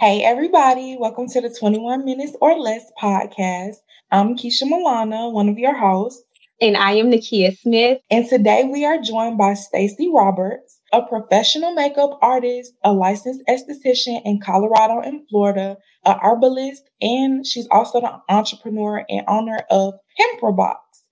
Hey, everybody. Welcome to the 21 Minutes or Less podcast. I'm Keysha Milana, one of your hosts. And I am Nakiea Smith. And today we are joined by Stacey Roberts, a professional makeup artist, a licensed esthetician in Colorado and Florida, a herbalist, and she's also the entrepreneur and owner of Hempra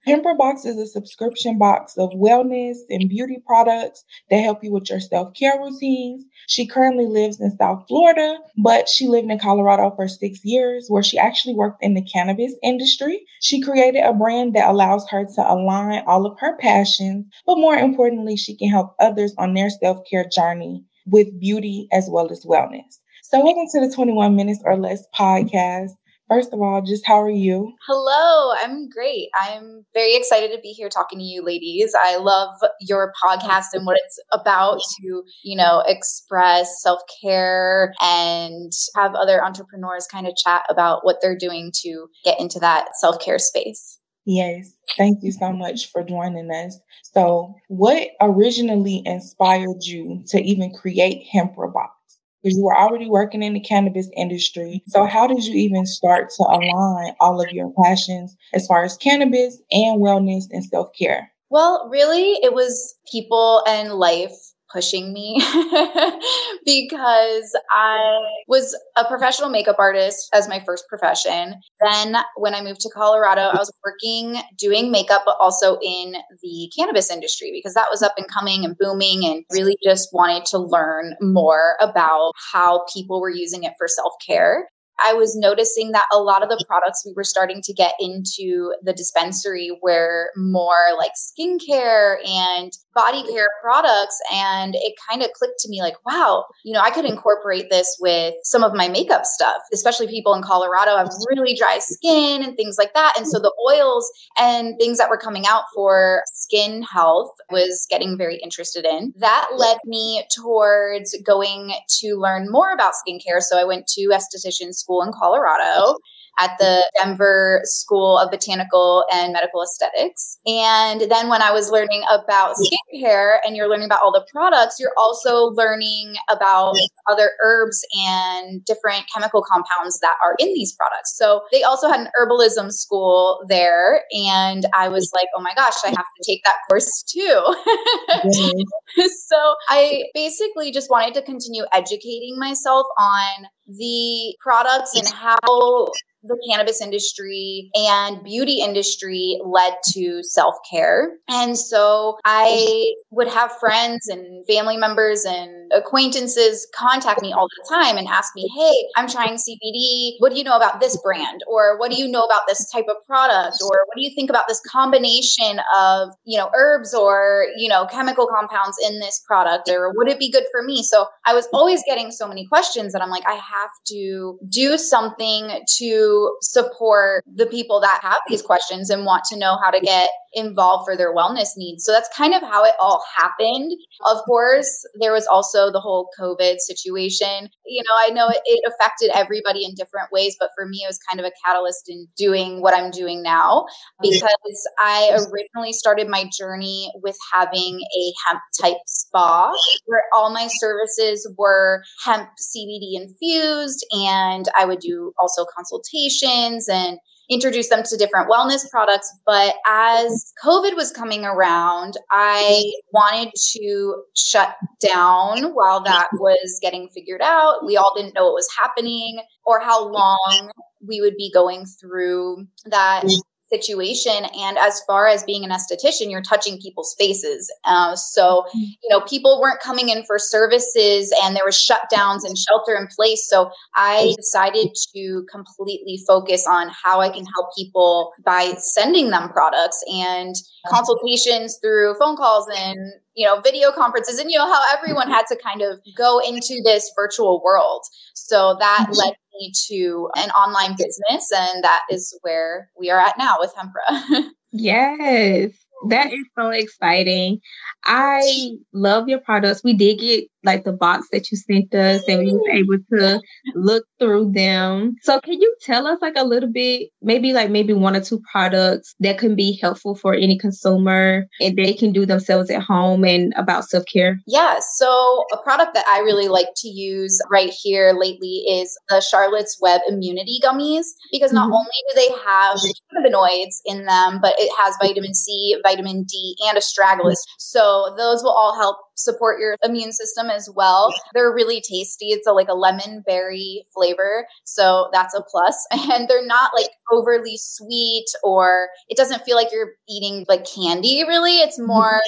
Hempra Box is a subscription box of wellness and beauty products that help you with your self care routines. She currently lives in South Florida, but she lived in Colorado for six years where she actually worked in the cannabis industry. She created a brand that allows her to align all of her passions, but more importantly, she can help others on their self care journey with beauty as well as wellness. So, welcome to the 21 Minutes or Less podcast. First of all, just how are you? Hello, I'm great. I'm very excited to be here talking to you ladies. I love your podcast and what it's about to, you know, express self-care and have other entrepreneurs kind of chat about what they're doing to get into that self-care space. Yes. Thank you so much for joining us. So, what originally inspired you to even create Hempra Box? Because you were already working in the cannabis industry. So, how did you even start to align all of your passions as far as cannabis and wellness and self care? Well, really, it was people and life pushing me because I was a professional makeup artist as my first profession. Then, when I moved to Colorado, I was working doing makeup, but also in the cannabis industry because that was up and coming and booming, and really just wanted to learn more about how people were using it for self care. I was noticing that a lot of the products we were starting to get into the dispensary were more like skincare and body care products. And it kind of clicked to me like, wow, you know, I could incorporate this with some of my makeup stuff, especially people in Colorado have really dry skin and things like that. And so the oils and things that were coming out for skin health was getting very interested in. That led me towards going to learn more about skincare. So I went to esthetician school in Colorado at the Denver School of Botanical and Medical Aesthetics. And then when I was learning about skincare and you're learning about all the products, you're also learning about other herbs and different chemical compounds that are in these products. So they also had an herbalism school there. And I was like, oh my gosh, I have to take that course too. so I basically just wanted to continue educating myself on the products and how the cannabis industry and beauty industry led to self care. And so I would have friends and family members and acquaintances contact me all the time and ask me, Hey, I'm trying CBD. What do you know about this brand? Or what do you know about this type of product? Or what do you think about this combination of, you know, herbs or, you know, chemical compounds in this product? Or would it be good for me? So I was always getting so many questions that I'm like, I have to do something to support the people that have these questions and want to know how to get involved for their wellness needs. So that's kind of how it all happened. Of course, there was also the whole COVID situation. You know, I know it, it affected everybody in different ways, but for me, it was kind of a catalyst in doing what I'm doing now because I originally started my journey with having a hemp type spa where all my services were hemp CBD infused and I would do also consultations and introduce them to different wellness products. But as COVID was coming around, I wanted to shut down while that was getting figured out. We all didn't know what was happening or how long we would be going through that situation. And as far as being an esthetician you're touching people's faces. Uh, so mm-hmm. you know people weren't coming in for services and there was shutdowns and shelter in place. So i decided to completely focus on how i can help people by sending them products and consultations through phone calls and you know video conferences and you know how everyone had to kind of go into this virtual world. So that mm-hmm. led to an online business, and that is where we are at now with Hempra. yes. That is so exciting. I love your products. We did get like the box that you sent us and we were able to look through them. So can you tell us like a little bit, maybe like maybe one or two products that can be helpful for any consumer and they can do themselves at home and about self-care? Yeah. So a product that I really like to use right here lately is the Charlotte's Web Immunity Gummies because not mm-hmm. only do they have cannabinoids in them, but it has vitamin C, vitamin D, and astragalus. So those will all help support your immune system as well. They're really tasty. It's a, like a lemon berry flavor. So that's a plus. And they're not like overly sweet or it doesn't feel like you're eating like candy really. It's mm-hmm. more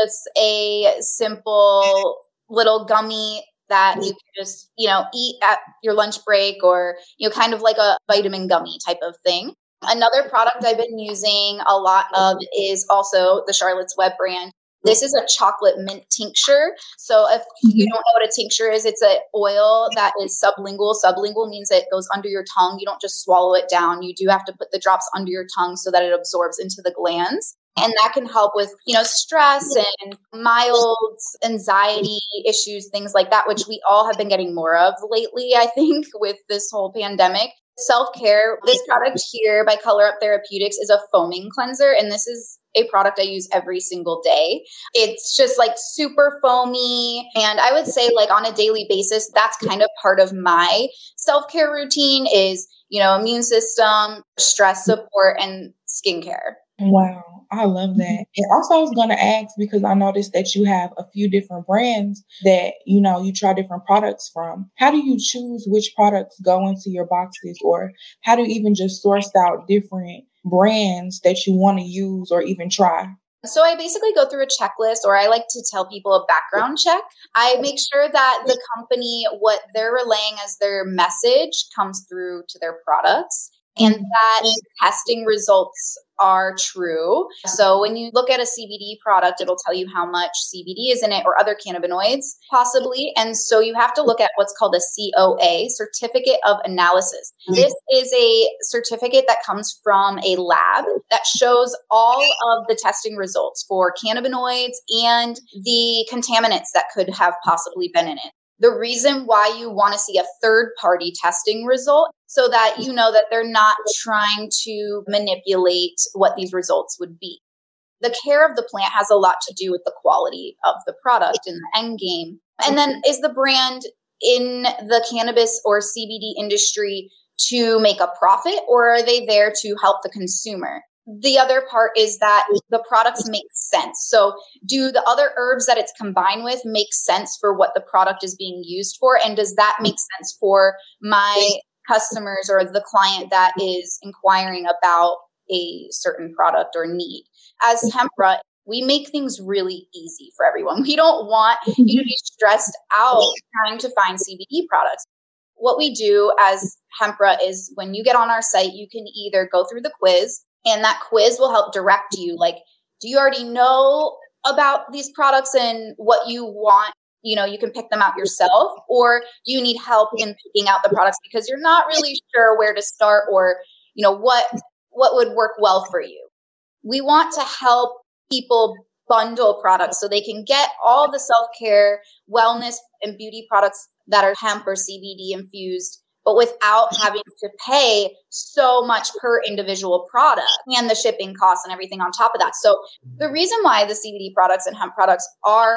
just a simple little gummy that you can just, you know, eat at your lunch break or, you know, kind of like a vitamin gummy type of thing. Another product I've been using a lot of is also the Charlotte's Web brand. This is a chocolate mint tincture. So if you mm-hmm. don't know what a tincture is, it's an oil that is sublingual. Sublingual means it goes under your tongue. You don't just swallow it down. You do have to put the drops under your tongue so that it absorbs into the glands and that can help with you know stress and mild anxiety issues things like that which we all have been getting more of lately i think with this whole pandemic self-care this product here by color up therapeutics is a foaming cleanser and this is a product I use every single day. It's just like super foamy. And I would say, like, on a daily basis, that's kind of part of my self care routine is, you know, immune system, stress support, and skincare. Wow, I love that. Mm-hmm. And also, I was going to ask because I noticed that you have a few different brands that you know you try different products from. How do you choose which products go into your boxes, or how do you even just source out different brands that you want to use or even try? So I basically go through a checklist, or I like to tell people a background check. I make sure that the company, what they're relaying as their message, comes through to their products and that testing results are true. So when you look at a CBD product, it'll tell you how much CBD is in it or other cannabinoids possibly. And so you have to look at what's called a COA, certificate of analysis. Mm-hmm. This is a certificate that comes from a lab that shows all of the testing results for cannabinoids and the contaminants that could have possibly been in it the reason why you want to see a third party testing result so that you know that they're not trying to manipulate what these results would be. The care of the plant has a lot to do with the quality of the product in the end game. And then is the brand in the cannabis or CBD industry to make a profit or are they there to help the consumer? The other part is that the products make sense. So, do the other herbs that it's combined with make sense for what the product is being used for? And does that make sense for my customers or the client that is inquiring about a certain product or need? As Hempra, we make things really easy for everyone. We don't want you to be stressed out trying to find CBD products. What we do as Hempra is when you get on our site, you can either go through the quiz and that quiz will help direct you. Like do you already know about these products and what you want? You know you can pick them out yourself or do you need help in picking out the products because you're not really sure where to start or you know what what would work well for you? We want to help people bundle products so they can get all the self-care wellness and beauty products that are hemp or cbd infused but without having to pay so much per individual product and the shipping costs and everything on top of that. So the reason why the CBD products and hemp products are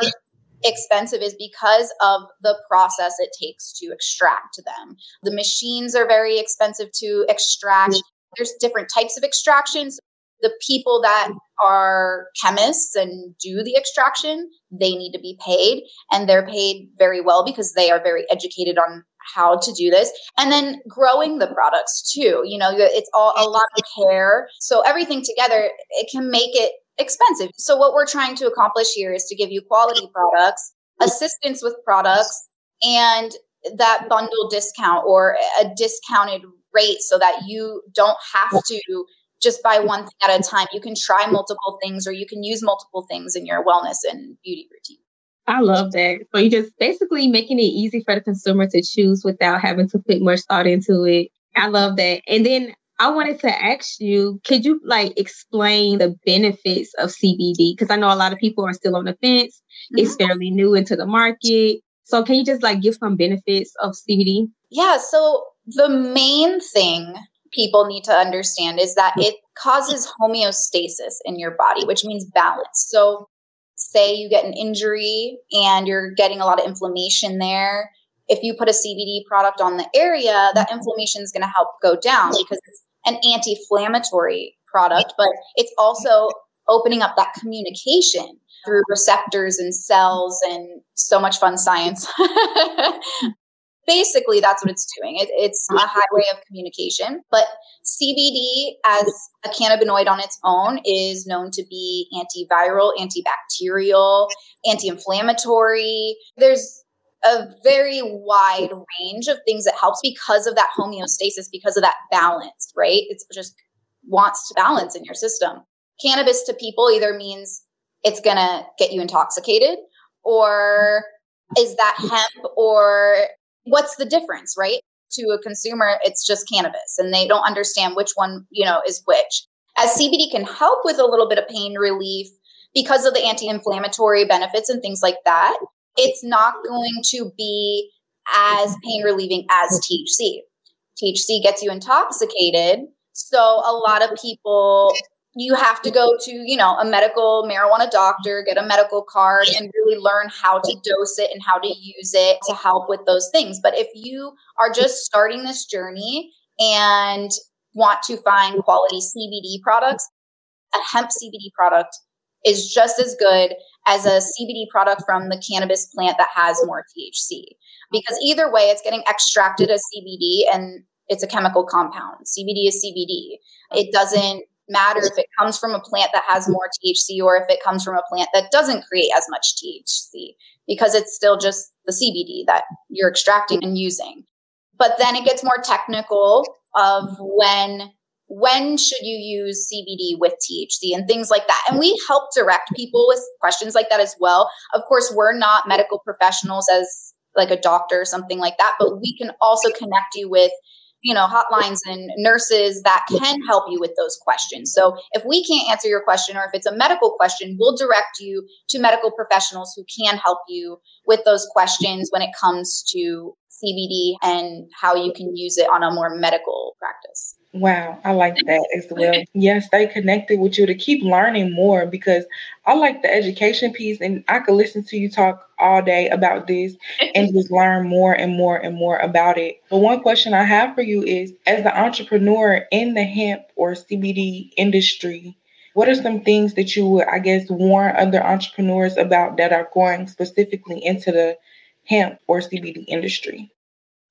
expensive is because of the process it takes to extract them. The machines are very expensive to extract. There's different types of extractions. The people that are chemists and do the extraction, they need to be paid and they're paid very well because they are very educated on how to do this and then growing the products too you know it's all a lot of care so everything together it can make it expensive so what we're trying to accomplish here is to give you quality products assistance with products and that bundle discount or a discounted rate so that you don't have to just buy one thing at a time. You can try multiple things or you can use multiple things in your wellness and beauty routine. I love that. So you just basically making it easy for the consumer to choose without having to put much thought into it. I love that. And then I wanted to ask you, could you like explain the benefits of CBD? Because I know a lot of people are still on the fence. Mm-hmm. It's fairly new into the market. So can you just like give some benefits of CBD? Yeah. So the main thing people need to understand is that it causes homeostasis in your body, which means balance. So say you get an injury and you're getting a lot of inflammation there. If you put a CBD product on the area, that inflammation is going to help go down because it's an anti inflammatory product, but it's also opening up that communication through receptors and cells and so much fun science. Basically, that's what it's doing. It, it's a mm-hmm. highway of communication. But CBD, as a cannabinoid on its own, is known to be antiviral, antibacterial, anti inflammatory. There's a very wide range of things that helps because of that homeostasis, because of that balance, right? It's just wants to balance in your system. Cannabis to people either means it's going to get you intoxicated or is that hemp or what's the difference, right? To a consumer, it's just cannabis and they don't understand which one, you know, is which. As CBD can help with a little bit of pain relief because of the anti inflammatory benefits and things like that, it's not going to be as pain relieving as THC. THC gets you intoxicated. So a lot of people you have to go to, you know, a medical marijuana doctor, get a medical card and really learn how to dose it and how to use it to help with those things. But if you are just starting this journey and want to find quality CBD products, a hemp CBD product is just as good as a CBD product from the cannabis plant that has more THC. Because either way, it's getting extracted as CBD and it's a chemical compound. CBD is CBD. It doesn't matter if it comes from a plant that has more THC or if it comes from a plant that doesn't create as much THC because it's still just the CBD that you're extracting and using. But then it gets more technical of when when should you use CBD with THC and things like that. And we help direct people with questions like that as well. Of course, we're not medical professionals as like a doctor or something like that, but we can also connect you with you know hotlines and nurses that can help you with those questions. So if we can't answer your question or if it's a medical question we'll direct you to medical professionals who can help you with those questions when it comes to cbd and how you can use it on a more medical practice Wow, I like that as well. Yeah, stay connected with you to keep learning more because I like the education piece and I could listen to you talk all day about this and just learn more and more and more about it. But one question I have for you is as the entrepreneur in the hemp or CBD industry, what are some things that you would, I guess, warn other entrepreneurs about that are going specifically into the hemp or CBD industry?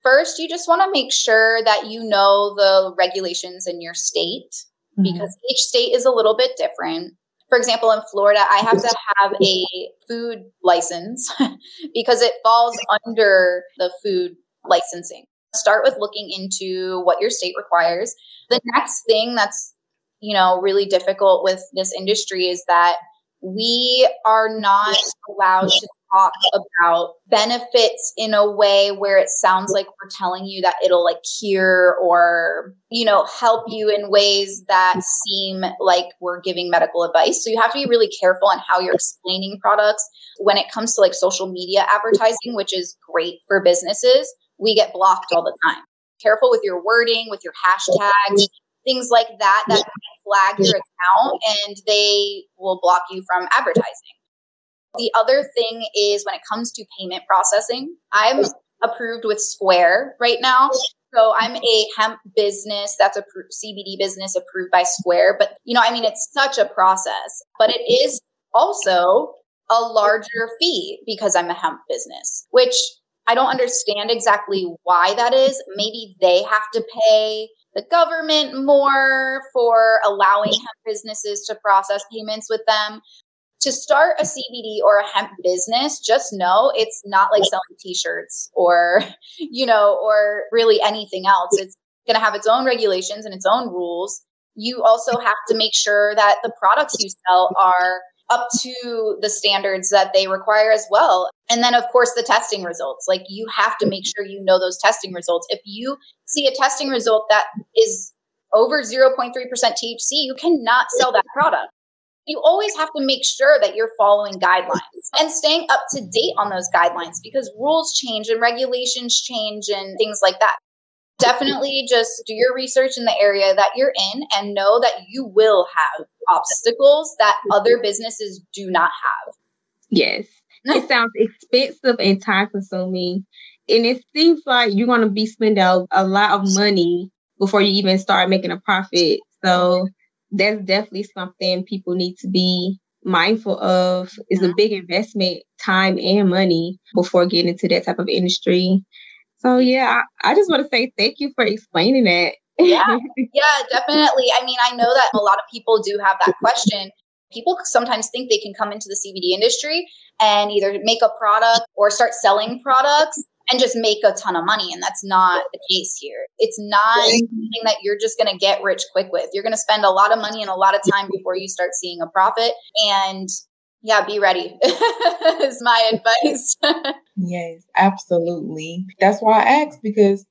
First, you just want to make sure that you know the regulations in your state mm-hmm. because each state is a little bit different. For example, in Florida, I have to have a food license because it falls under the food licensing. Start with looking into what your state requires. The next thing that's, you know, really difficult with this industry is that we are not allowed to talk about benefits in a way where it sounds like we're telling you that it'll like cure or, you know, help you in ways that seem like we're giving medical advice. So you have to be really careful on how you're explaining products. When it comes to like social media advertising, which is great for businesses, we get blocked all the time. Careful with your wording, with your hashtags, things like that that flag your account and they will block you from advertising. The other thing is when it comes to payment processing, I'm approved with Square right now. So I'm a hemp business that's a CBD business approved by Square. But, you know, I mean, it's such a process, but it is also a larger fee because I'm a hemp business, which I don't understand exactly why that is. Maybe they have to pay the government more for allowing hemp businesses to process payments with them to start a CBD or a hemp business, just know it's not like selling t-shirts or, you know, or really anything else. It's going to have its own regulations and its own rules. You also have to make sure that the products you sell are up to the standards that they require as well. And then, of course, the testing results. Like you have to make sure you know those testing results. If you see a testing result that is over 0.3% THC, you cannot sell that product you always have to make sure that you're following guidelines and staying up to date on those guidelines because rules change and regulations change and things like that. Definitely just do your research in the area that you're in and know that you will have obstacles that other businesses do not have. Yes. It sounds expensive and time consuming. And it seems like you're going to be spending a, a lot of money before you even start making a profit. So that's definitely something people need to be mindful of is a big investment, time and money before getting into that type of industry. So yeah, I, I just want to say thank you for explaining that. yeah, yeah, definitely. I mean, I know that a lot of people do have that question. People sometimes think they can come into the CBD industry and either make a product or start selling products and just make a ton of money. And that's not the case here. It's not something that you're just going to get rich quick with. You're going to spend a lot of money and a lot of time before you start seeing a profit. And yeah, be ready is my advice. yes, absolutely. That's why I asked because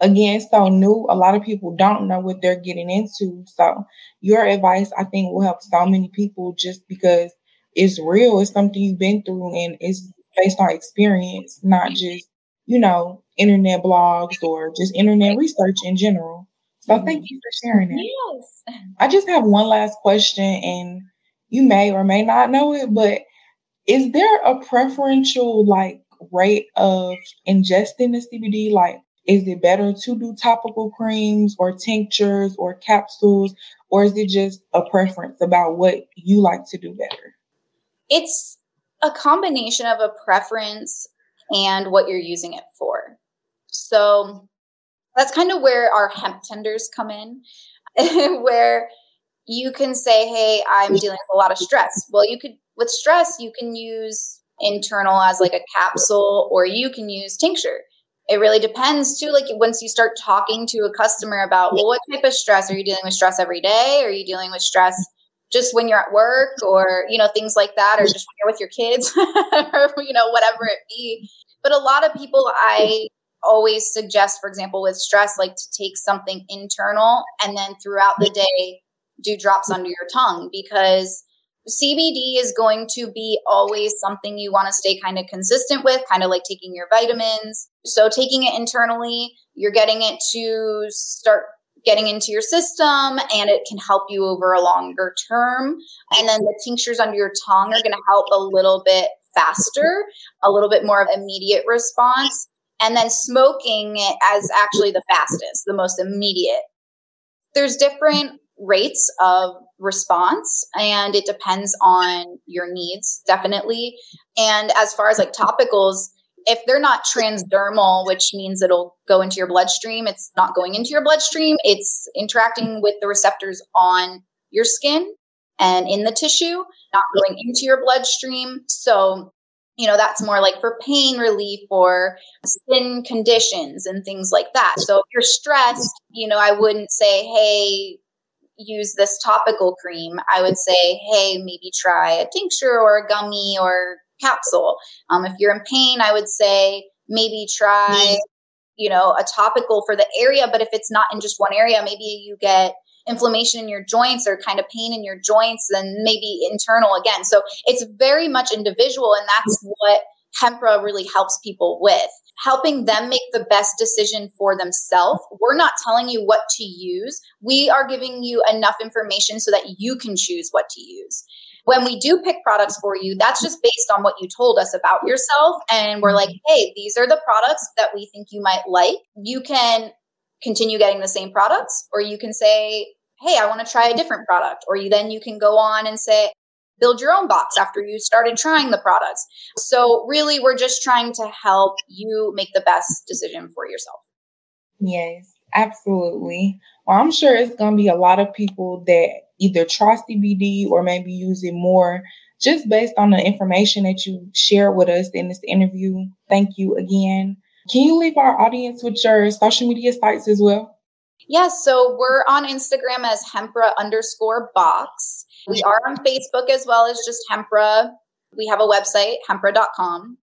again, so new. A lot of people don't know what they're getting into. So your advice, I think, will help so many people just because it's real. It's something you've been through and it's based on experience, not just you know, internet blogs or just internet research in general. So mm-hmm. thank you for sharing it. Yes. I just have one last question, and you may or may not know it, but is there a preferential like rate of ingesting the CBD? Like, is it better to do topical creams or tinctures or capsules, or is it just a preference about what you like to do better? It's a combination of a preference and what you're using it for. So that's kind of where our hemp tenders come in, where you can say, Hey, I'm dealing with a lot of stress. Well, you could, with stress, you can use internal as like a capsule or you can use tincture. It really depends too. Like once you start talking to a customer about, well, what type of stress are you dealing with stress every day? Are you dealing with stress just when you're at work or you know things like that or mm-hmm. just when you're with your kids or you know whatever it be. But a lot of people i always suggest for example with stress like to take something internal and then throughout the mm-hmm. day do drops under your tongue because CBD is going to be always something you want to stay kind of consistent with, kind of like taking your vitamins. So, taking it internally, you're getting it to start getting into your system and it can help you over a longer term. And then the tinctures under your tongue are going to help a little bit faster, a little bit more of immediate response. And then smoking as actually the fastest, the most immediate. There's different rates of response and it depends on your needs, definitely. And as far as like topicals, if they're not transdermal, which means it'll go into your bloodstream, it's not going into your bloodstream. It's interacting with the receptors on your skin and in the tissue, not going into your bloodstream. So, you know, that's more like for pain relief or skin conditions and things like that. So if you're stressed, you know, I wouldn't say, hey, use this topical cream. I would say, hey, maybe try a tincture or a gummy or capsule. Um, if you're in pain, I would say maybe try, you know, a topical for the area. But if it's not in just one area, maybe you get inflammation in your joints or kind of pain in your joints, then maybe internal again. So it's very much individual. And that's what Hempra really helps people with helping them make the best decision for themselves. We're not telling you what to use. We are giving you enough information so that you can choose what to use when we do pick products for you, that's just based on what you told us about yourself. And we're like, hey, these are the products that we think you might like. You can continue getting the same products, or you can say, hey, I want to try a different product. Or you then you can go on and say, build your own box after you started trying the products. So really we're just trying to help you make the best decision for yourself. Yes, absolutely. Well, I'm sure it's going to be a lot of people that either try CBD or maybe use it more just based on the information that you share with us in this interview. Thank you again. Can you leave our audience with your social media sites as well? Yes, so we're on Instagram as Hempra underscore box. We mm-hmm. are on Facebook as well as just Hempra. We have a website, hempra.com,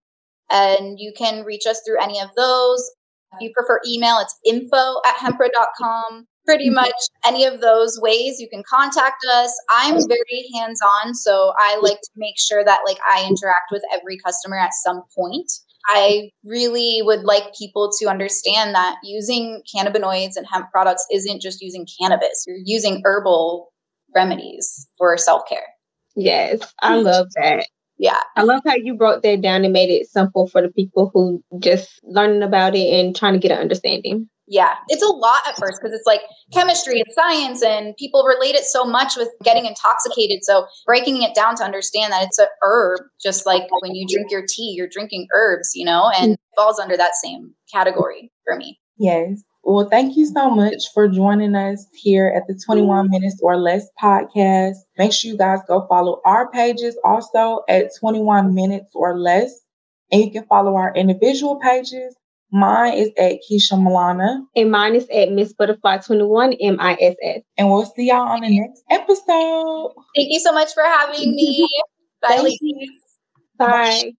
and you can reach us through any of those. If you prefer email, it's info at hempra.com. Pretty much any of those ways you can contact us. I'm very hands on, so I like to make sure that like I interact with every customer at some point. I really would like people to understand that using cannabinoids and hemp products isn't just using cannabis. You're using herbal remedies for self care. Yes, I love that. Yeah. I love how you broke that down and made it simple for the people who just learning about it and trying to get an understanding. Yeah, it's a lot at first because it's like chemistry and science, and people relate it so much with getting intoxicated. So breaking it down to understand that it's a herb, just like when you drink your tea, you're drinking herbs, you know, and it falls under that same category for me. Yes. Well, thank you so much for joining us here at the 21 mm-hmm. Minutes or Less podcast. Make sure you guys go follow our pages also at 21 Minutes or Less. And you can follow our individual pages. Mine is at Keysha Milana. And mine is at Miss Butterfly 21 M-I-S-S. And we'll see y'all on the next episode. Thank you so much for having me. Bye, ladies. Bye.